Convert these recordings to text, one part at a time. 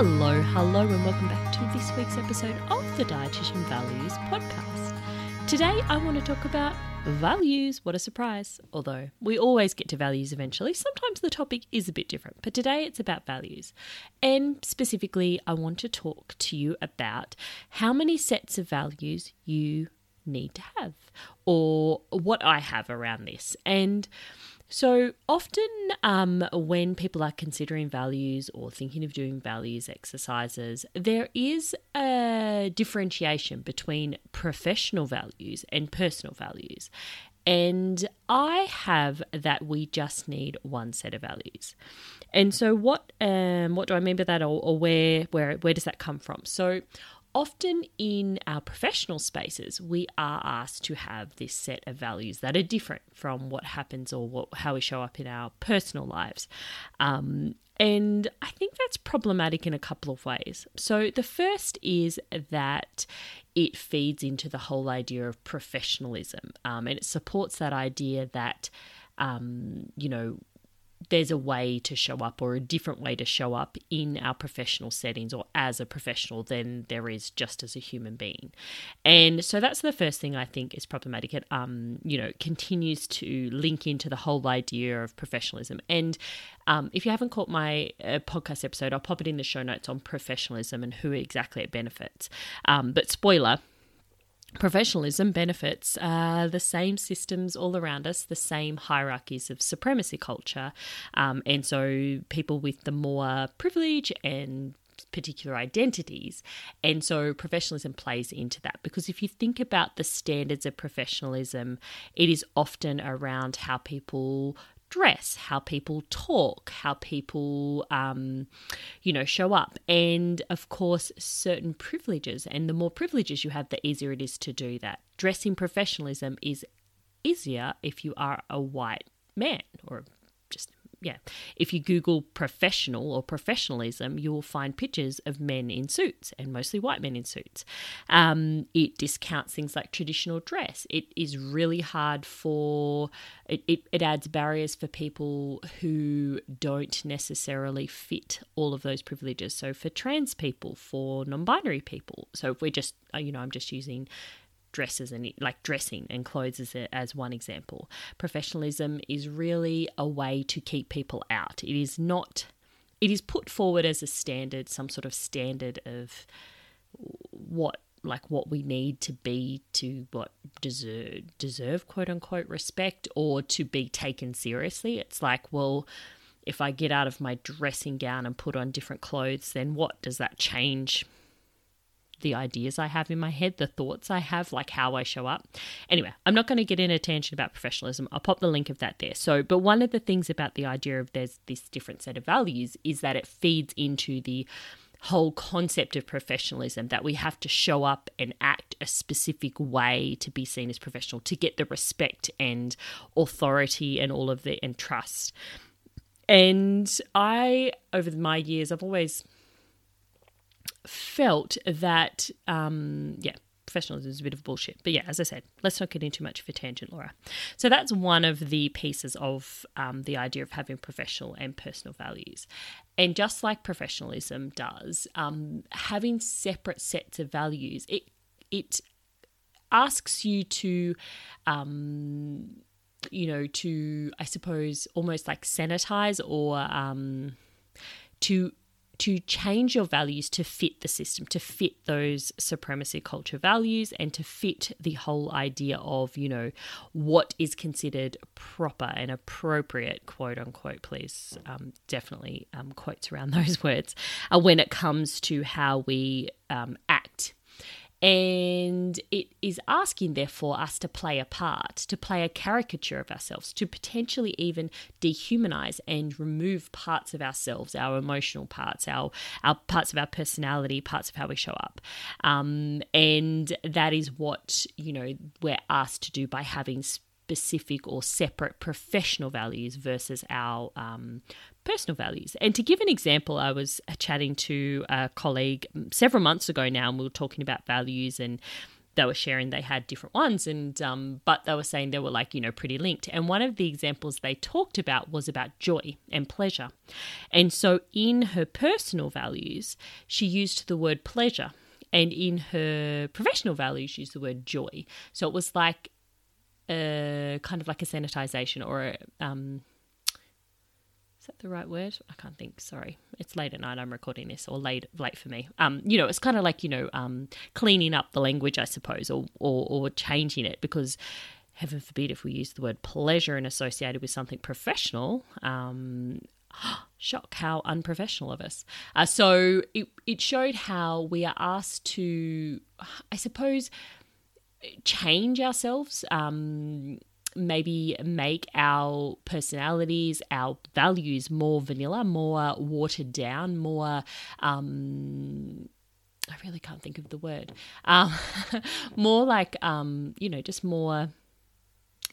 Hello, hello, and welcome back to this week's episode of the Dietitian Values Podcast. Today, I want to talk about values. What a surprise! Although we always get to values eventually, sometimes the topic is a bit different, but today it's about values. And specifically, I want to talk to you about how many sets of values you need to have, or what I have around this. And so often, um, when people are considering values or thinking of doing values exercises, there is a differentiation between professional values and personal values. And I have that we just need one set of values. And so, what um, what do I mean by that, or, or where where where does that come from? So, often in our professional spaces, we are asked to have this set of values that are different from what happens or what, how we show up in our personal lives. Um, and I think that's problematic in a couple of ways. So, the first is that it feeds into the whole idea of professionalism um, and it supports that idea that, um, you know, there's a way to show up or a different way to show up in our professional settings or as a professional than there is just as a human being. And so that's the first thing I think is problematic. It um, you know, continues to link into the whole idea of professionalism. And um, if you haven't caught my uh, podcast episode, I'll pop it in the show notes on professionalism and who exactly it benefits. Um, but spoiler, Professionalism benefits uh, the same systems all around us, the same hierarchies of supremacy culture. Um, and so people with the more privilege and particular identities. And so professionalism plays into that because if you think about the standards of professionalism, it is often around how people dress, how people talk, how people, um, you know, show up. And of course, certain privileges. And the more privileges you have, the easier it is to do that. Dressing professionalism is easier if you are a white man or yeah, if you Google professional or professionalism, you will find pictures of men in suits and mostly white men in suits. Um, it discounts things like traditional dress. It is really hard for, it, it, it adds barriers for people who don't necessarily fit all of those privileges. So for trans people, for non binary people. So if we're just, uh, you know, I'm just using dresses and like dressing and clothes as, a, as one example. Professionalism is really a way to keep people out. It is not, it is put forward as a standard, some sort of standard of what like what we need to be to what deserve deserve quote unquote respect or to be taken seriously. It's like, well, if I get out of my dressing gown and put on different clothes, then what does that change the ideas I have in my head, the thoughts I have, like how I show up. Anyway, I'm not going to get in a tangent about professionalism. I'll pop the link of that there. So, but one of the things about the idea of there's this different set of values is that it feeds into the whole concept of professionalism that we have to show up and act a specific way to be seen as professional to get the respect and authority and all of the and trust. And I over my years I've always felt that, um, yeah, professionalism is a bit of bullshit. But yeah, as I said, let's not get into much of a tangent, Laura. So that's one of the pieces of um, the idea of having professional and personal values. And just like professionalism does, um, having separate sets of values, it it asks you to, um, you know, to I suppose almost like sanitize or um, to to change your values to fit the system, to fit those supremacy culture values, and to fit the whole idea of, you know, what is considered proper and appropriate, quote unquote, please, um, definitely um, quotes around those words, uh, when it comes to how we um, act And it is asking, therefore, us to play a part, to play a caricature of ourselves, to potentially even dehumanize and remove parts of ourselves, our emotional parts, our, our parts of our personality, parts of how we show up. Um, and that is what, you know, we're asked to do by having specific or separate professional values versus our um, personal values. And to give an example, I was chatting to a colleague several months ago now, and we were talking about values and they were sharing they had different ones and um, but they were saying they were like you know pretty linked. And one of the examples they talked about was about joy and pleasure. And so in her personal values she used the word pleasure. And in her professional values she used the word joy. So it was like a kind of like a sanitization or a, um, is that the right word? I can't think. Sorry, it's late at night. I'm recording this, or late late for me. Um, you know, it's kind of like you know, um, cleaning up the language, I suppose, or or, or changing it because. Heaven forbid if we use the word pleasure and associated with something professional, um, shock how unprofessional of us. Uh, so it, it showed how we are asked to, I suppose, change ourselves. Um, maybe make our personalities, our values more vanilla, more watered down, more. Um, I really can't think of the word. Um, more like, um, you know, just more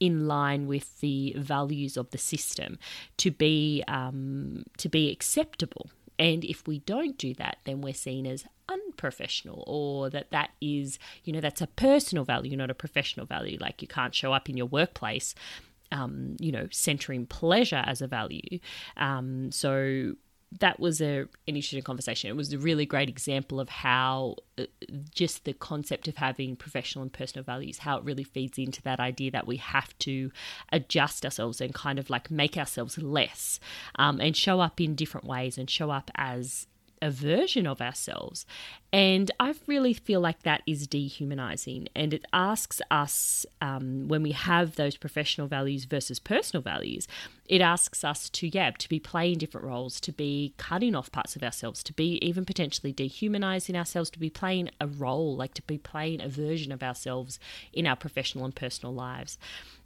in line with the values of the system to be um, to be acceptable. And if we don't do that, then we're seen as unprofessional or that that is, you know, that's a personal value, not a professional value. Like you can't show up in your workplace, um, you know, centering pleasure as a value. Um, so that was a, an interesting conversation. It was a really great example of how uh, just the concept of having professional and personal values, how it really feeds into that idea that we have to adjust ourselves and kind of like make ourselves less um, and show up in different ways and show up as a version of ourselves. And I really feel like that is dehumanizing. And it asks us, um, when we have those professional values versus personal values, it asks us to, yeah, to be playing different roles, to be cutting off parts of ourselves, to be even potentially dehumanizing ourselves, to be playing a role, like to be playing a version of ourselves in our professional and personal lives.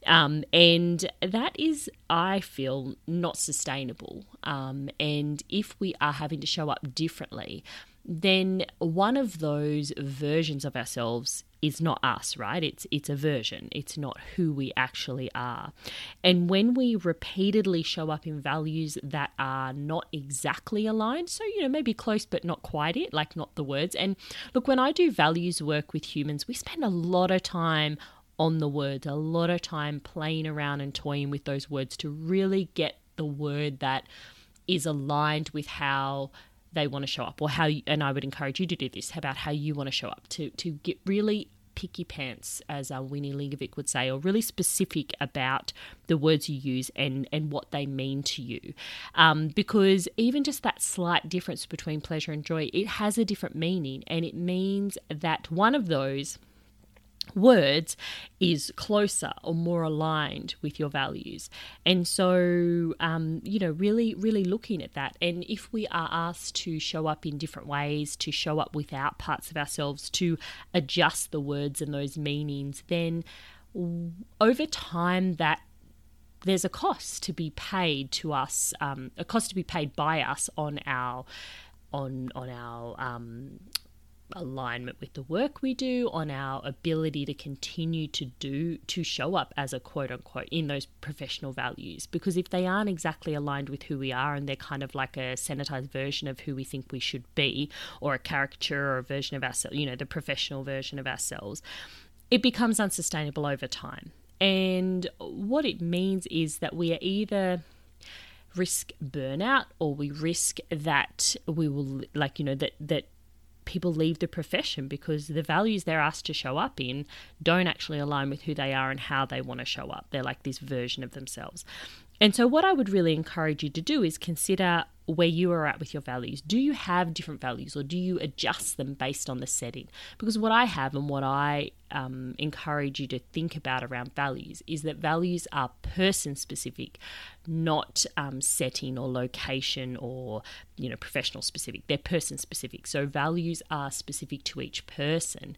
Um, and that is, I feel, not sustainable. Um, and if we are having to show up differently, then one of those versions of ourselves is not us, right? It's it's a version. It's not who we actually are. And when we repeatedly show up in values that are not exactly aligned, so you know, maybe close but not quite it, like not the words. And look, when I do values work with humans, we spend a lot of time on the words, a lot of time playing around and toying with those words to really get the word that is aligned with how they want to show up or how you, and I would encourage you to do this about how you want to show up to to get really picky pants, as uh, Winnie Lingovic would say, or really specific about the words you use and, and what they mean to you. Um, because even just that slight difference between pleasure and joy, it has a different meaning. And it means that one of those – words is closer or more aligned with your values. And so, um, you know, really, really looking at that. And if we are asked to show up in different ways, to show up without parts of ourselves, to adjust the words and those meanings, then over time that there's a cost to be paid to us, um, a cost to be paid by us on our on on our um, alignment with the work we do, on our ability to continue to do, to show up as a quote unquote in those professional values. Because if they aren't exactly aligned with who we are and they're kind of like a sanitized version of who we think we should be, or a caricature or a version of ourselves, you know, the professional version of ourselves, it becomes unsustainable over time. And what it means is that we are either risk burnout or we risk that we will like you know that that people leave the profession because the values they're asked to show up in don't actually align with who they are and how they want to show up. They're like this version of themselves. And so, what I would really encourage you to do is consider where you are at with your values. Do you have different values or do you adjust them based on the setting? Because what I have and what I um, encourage you to think about around values is that values are person specific, not um, setting or location or you know professional specific. They're person specific. So values are specific to each person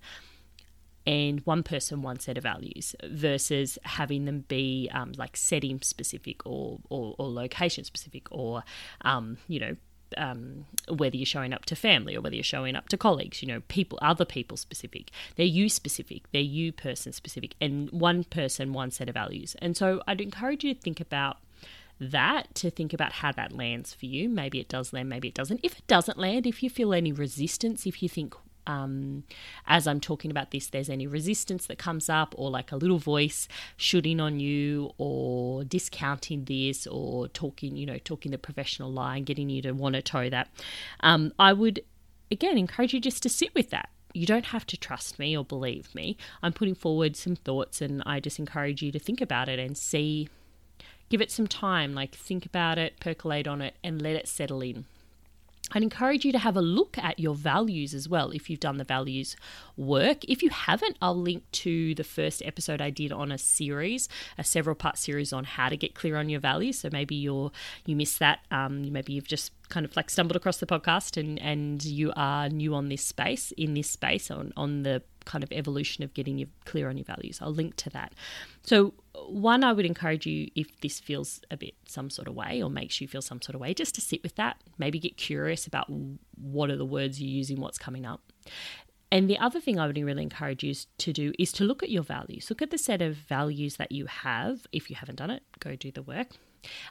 and one person, one set of values versus having them be um, like setting specific or, or, or location specific or, um, you know, um, whether you're showing up to family or whether you're showing up to colleagues, you know, people, other people specific. They're you specific, they're you person specific, and one person, one set of values. And so I'd encourage you to think about that, to think about how that lands for you. Maybe it does land, maybe it doesn't. If it doesn't land, if you feel any resistance, if you think, um, as I'm talking about this, there's any resistance that comes up, or like a little voice shooting on you, or discounting this, or talking, you know, talking the professional line, getting you to want to toe that, um, I would again encourage you just to sit with that. You don't have to trust me or believe me. I'm putting forward some thoughts, and I just encourage you to think about it and see, give it some time, like think about it, percolate on it, and let it settle in. I'd encourage you to have a look at your values as well if you've done the values work. If you haven't, I'll link to the first episode I did on a series, a several part series on how to get clear on your values. So maybe you're you missed that. Um, maybe you've just kind of like stumbled across the podcast and and you are new on this space in this space on on the kind of evolution of getting you clear on your values. I'll link to that. So one, I would encourage you if this feels a bit some sort of way or makes you feel some sort of way, just to sit with that. Maybe get curious about what are the words you're using, what's coming up. And the other thing I would really encourage you to do is to look at your values. Look at the set of values that you have. If you haven't done it, go do the work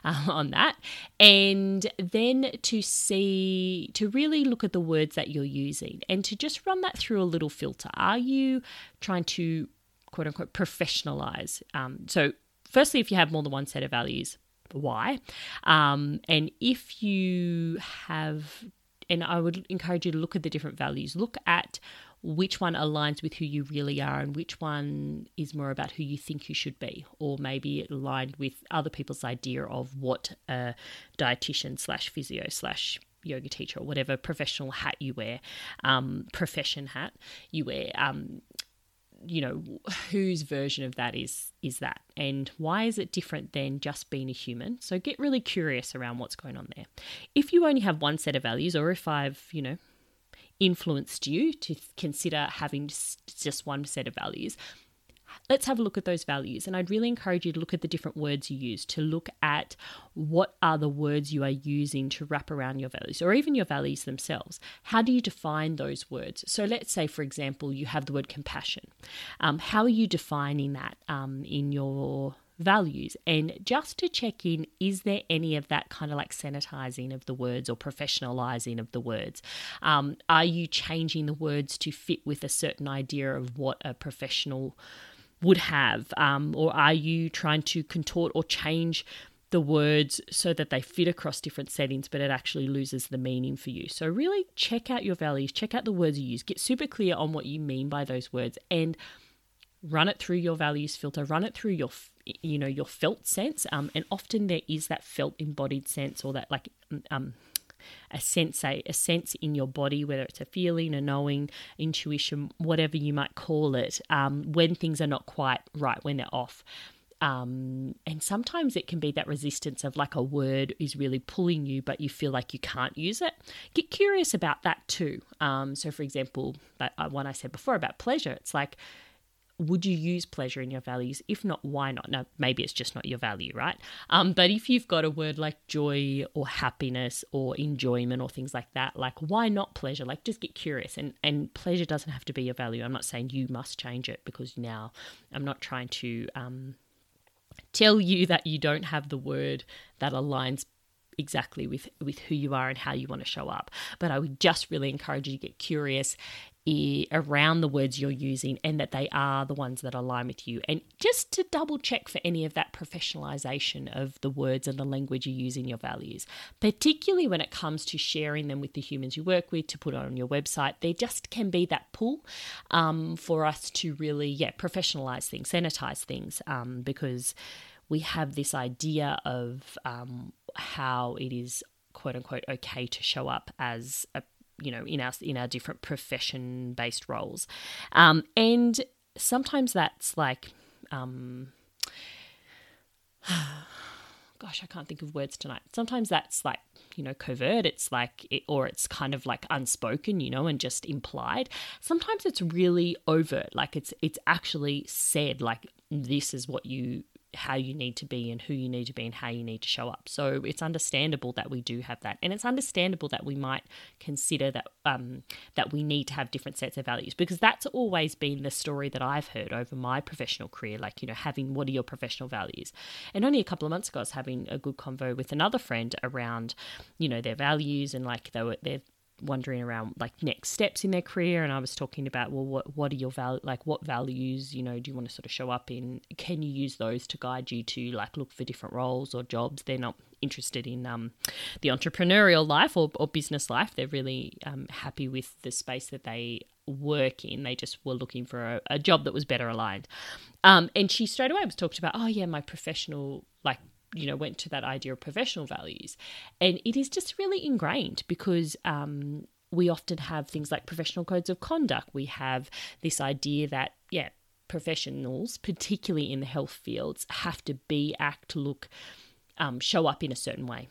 uh, on that. And then to see, to really look at the words that you're using and to just run that through a little filter. Are you trying to quote unquote professionalize? Um, so, firstly, if you have more than one set of values, why? Um, and if you have and I would encourage you to look at the different values. Look at which one aligns with who you really are and which one is more about who you think you should be, or maybe it aligned with other people's idea of what a dietitian slash physio slash yoga teacher or whatever professional hat you wear, um, profession hat you wear. Um, you know whose version of that is is that and why is it different than just being a human so get really curious around what's going on there if you only have one set of values or if i've you know influenced you to consider having just one set of values, let's have a look at those values. And I'd really encourage you to look at the different words you use, to look at what are the words you are using to wrap around your values or even your values themselves. How do you define those words? So let's say, for example, you have the word compassion. Um, how are you defining that um, in your values. And just to check in is there any of that kind of like sanitizing of the words or professionalizing of the words? Um, are you changing the words to fit with a certain idea of what a professional would have? Um, or are you trying to contort or change the words so that they fit across different settings, but it actually loses the meaning for you. So, really check out your values, check out the words you use, get super clear on what you mean by those words, and run it through your values filter, run it through your you know your felt sense um, and often there is that felt embodied sense or that like um, a sense a, a sense in your body whether it's a feeling a knowing intuition whatever you might call it um, when things are not quite right when they're off um, and sometimes it can be that resistance of like a word is really pulling you, but you feel like you can't use it. Get curious about that too. Um, so, for example, that uh, one I said before about pleasure, it's like would you use pleasure in your values? If not, why not? Now, maybe it's just not your value, right? Um, but if you've got a word like joy or happiness or enjoyment or things like that, like why not pleasure? Like just get curious. And and pleasure doesn't have to be your value. I'm not saying you must change it because now I'm not trying to um, tell you that you don't have the word that aligns exactly with with who you are and how you want to show up but i would just really encourage you to get curious around the words you're using and that they are the ones that align with you. And just to double check for any of that professionalization of the words and the language you use in your values, particularly when it comes to sharing them with the humans you work with to put on your website. There just can be that pull um, for us to really, yeah, professionalize things, sanitize things, um, because we have this idea of um, how it is quote unquote okay to show up as a you know in our in our different profession based roles um, and sometimes that's like um, gosh, I can't think of words tonight. Sometimes that's like, you know, covert, it's like, it, or it's kind of like unspoken, you know, and just implied. Sometimes it's really overt, like it's, it's actually said, like, this is what you how you need to be and who you need to be and how you need to show up. So it's understandable that we do have that, and it's understandable that we might consider that um, that we need to have different sets of values because that's always been the story that I've heard over my professional career. Like you know, having what are your professional values? And only a couple of months ago, I was having a good convo with another friend around you know their values and like they were they're wondering around like next steps in their career and I was talking about well what what are your value like what values you know do you want to sort of show up in? Can you use those to guide you to like look for different roles or jobs? They're not interested in um, the entrepreneurial life or, or business life. They're really um, happy with the space that they work in. They just were looking for a, a job that was better aligned. Um, and she straight away was talked about oh yeah my professional like you know went to that idea of professional values. And it is just really ingrained because um, we often have things like professional codes of conduct. We have this idea that yeah professionals particularly in the health fields have to be act look um, show up in a certain way.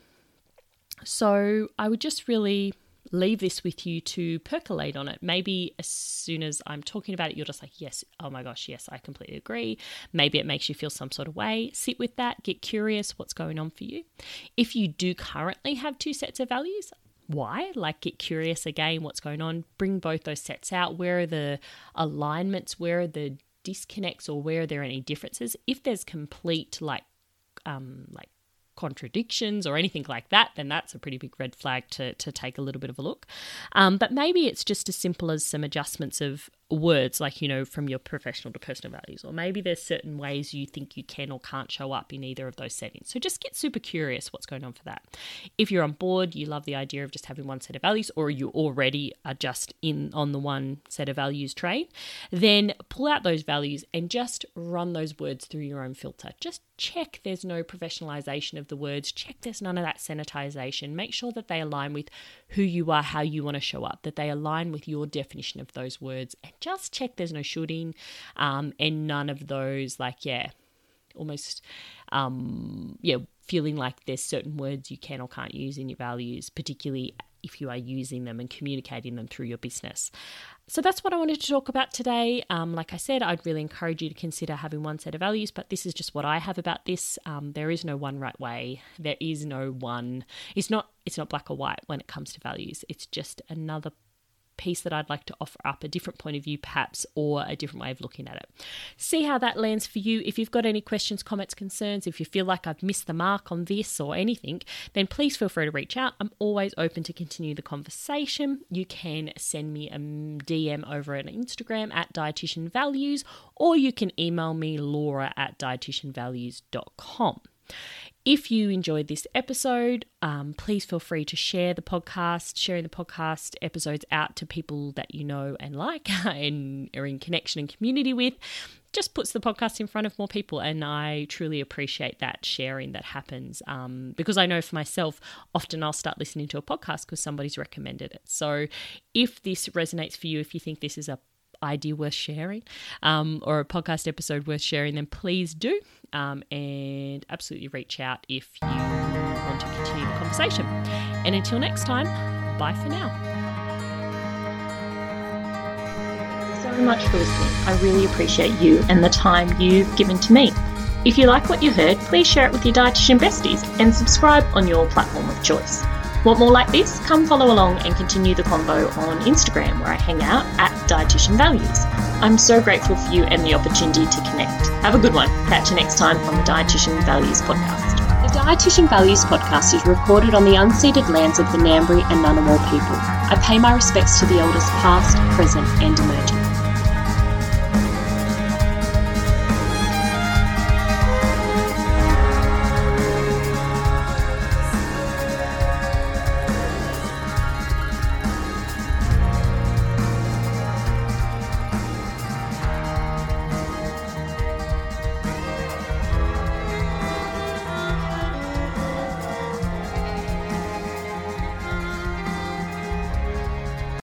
So i would just really leave this with you to percolate on it. Maybe as soon as I'm talking about it, you're just like, yes, oh my gosh, yes, I completely agree. Maybe it makes you feel some sort of way. Sit with that, get curious what's going on for you. If you do currently have two sets of values, why? Like, get curious again, what's going on. Bring both those sets out. Where are the alignments? Where are the disconnects, or where are there any differences? If there's complete, like, um, like contradictions or anything like that, then that's a pretty big red flag to, to take a little bit of a look. Um, but maybe it's just as simple as some adjustments of words, like, you know, from your professional to personal values. Or maybe there's certain ways you think you can or can't show up in either of those settings. So just get super curious what's going on for that. If you're on board, you love the idea of just having one set of values, or you already are just in on the one set of values train, then pull out those values and just run those words through your own filter. Just check there's no professionalization of the words, check there's none of that sanitization. Make sure that they align with who you are, how you want to show up, that they align with your definition of those words, and just check there's no shooting um, and none of those, like, yeah, almost, um, yeah, feeling like there's certain words you can or can't use in your values, particularly if you are using them and communicating them through your business. So that's what I wanted to talk about today. Um, like I said, I'd really encourage you to consider having one set of values, but this is just what I have about this. Um, there is no one right way. There is no one. It's not. It's not black or white when it comes to values. It's just another piece that I'd like to offer up, a different point of view, perhaps, or a different way of looking at it. See how that lands for you. If you've got any questions, comments, concerns, if you feel like I've missed the mark on this or anything, then please feel free to reach out. I'm always open to continue the conversation. You can send me a DM over on Instagram at dietitian values, or you can email me laura at dietitianvalues.com. If you enjoyed this episode, um, please feel free to share the podcast, sharing the podcast episodes out to people that you know and like and are in connection and community with. Just puts the podcast in front of more people, and I truly appreciate that sharing that happens um, because I know for myself, often I'll start listening to a podcast because somebody's recommended it. So, if this resonates for you, if you think this is a idea worth sharing um, or a podcast episode worth sharing, then please do. Um, and absolutely reach out if you want to continue the conversation. And until next time, bye for now. So much for listening. I really appreciate you and the time you've given to me. If you like what you heard, please share it with your dietitian besties and subscribe on your platform of choice. Want more like this? Come follow along and continue the convo on Instagram where I hang out at Dietitian Values. I'm so grateful for you and the opportunity to connect. Have a good one. Catch you next time on the Dietitian Values podcast. The Dietitian Values podcast is recorded on the unceded lands of the Ngambri and Ngunnawal people. I pay my respects to the elders past, present and emerging.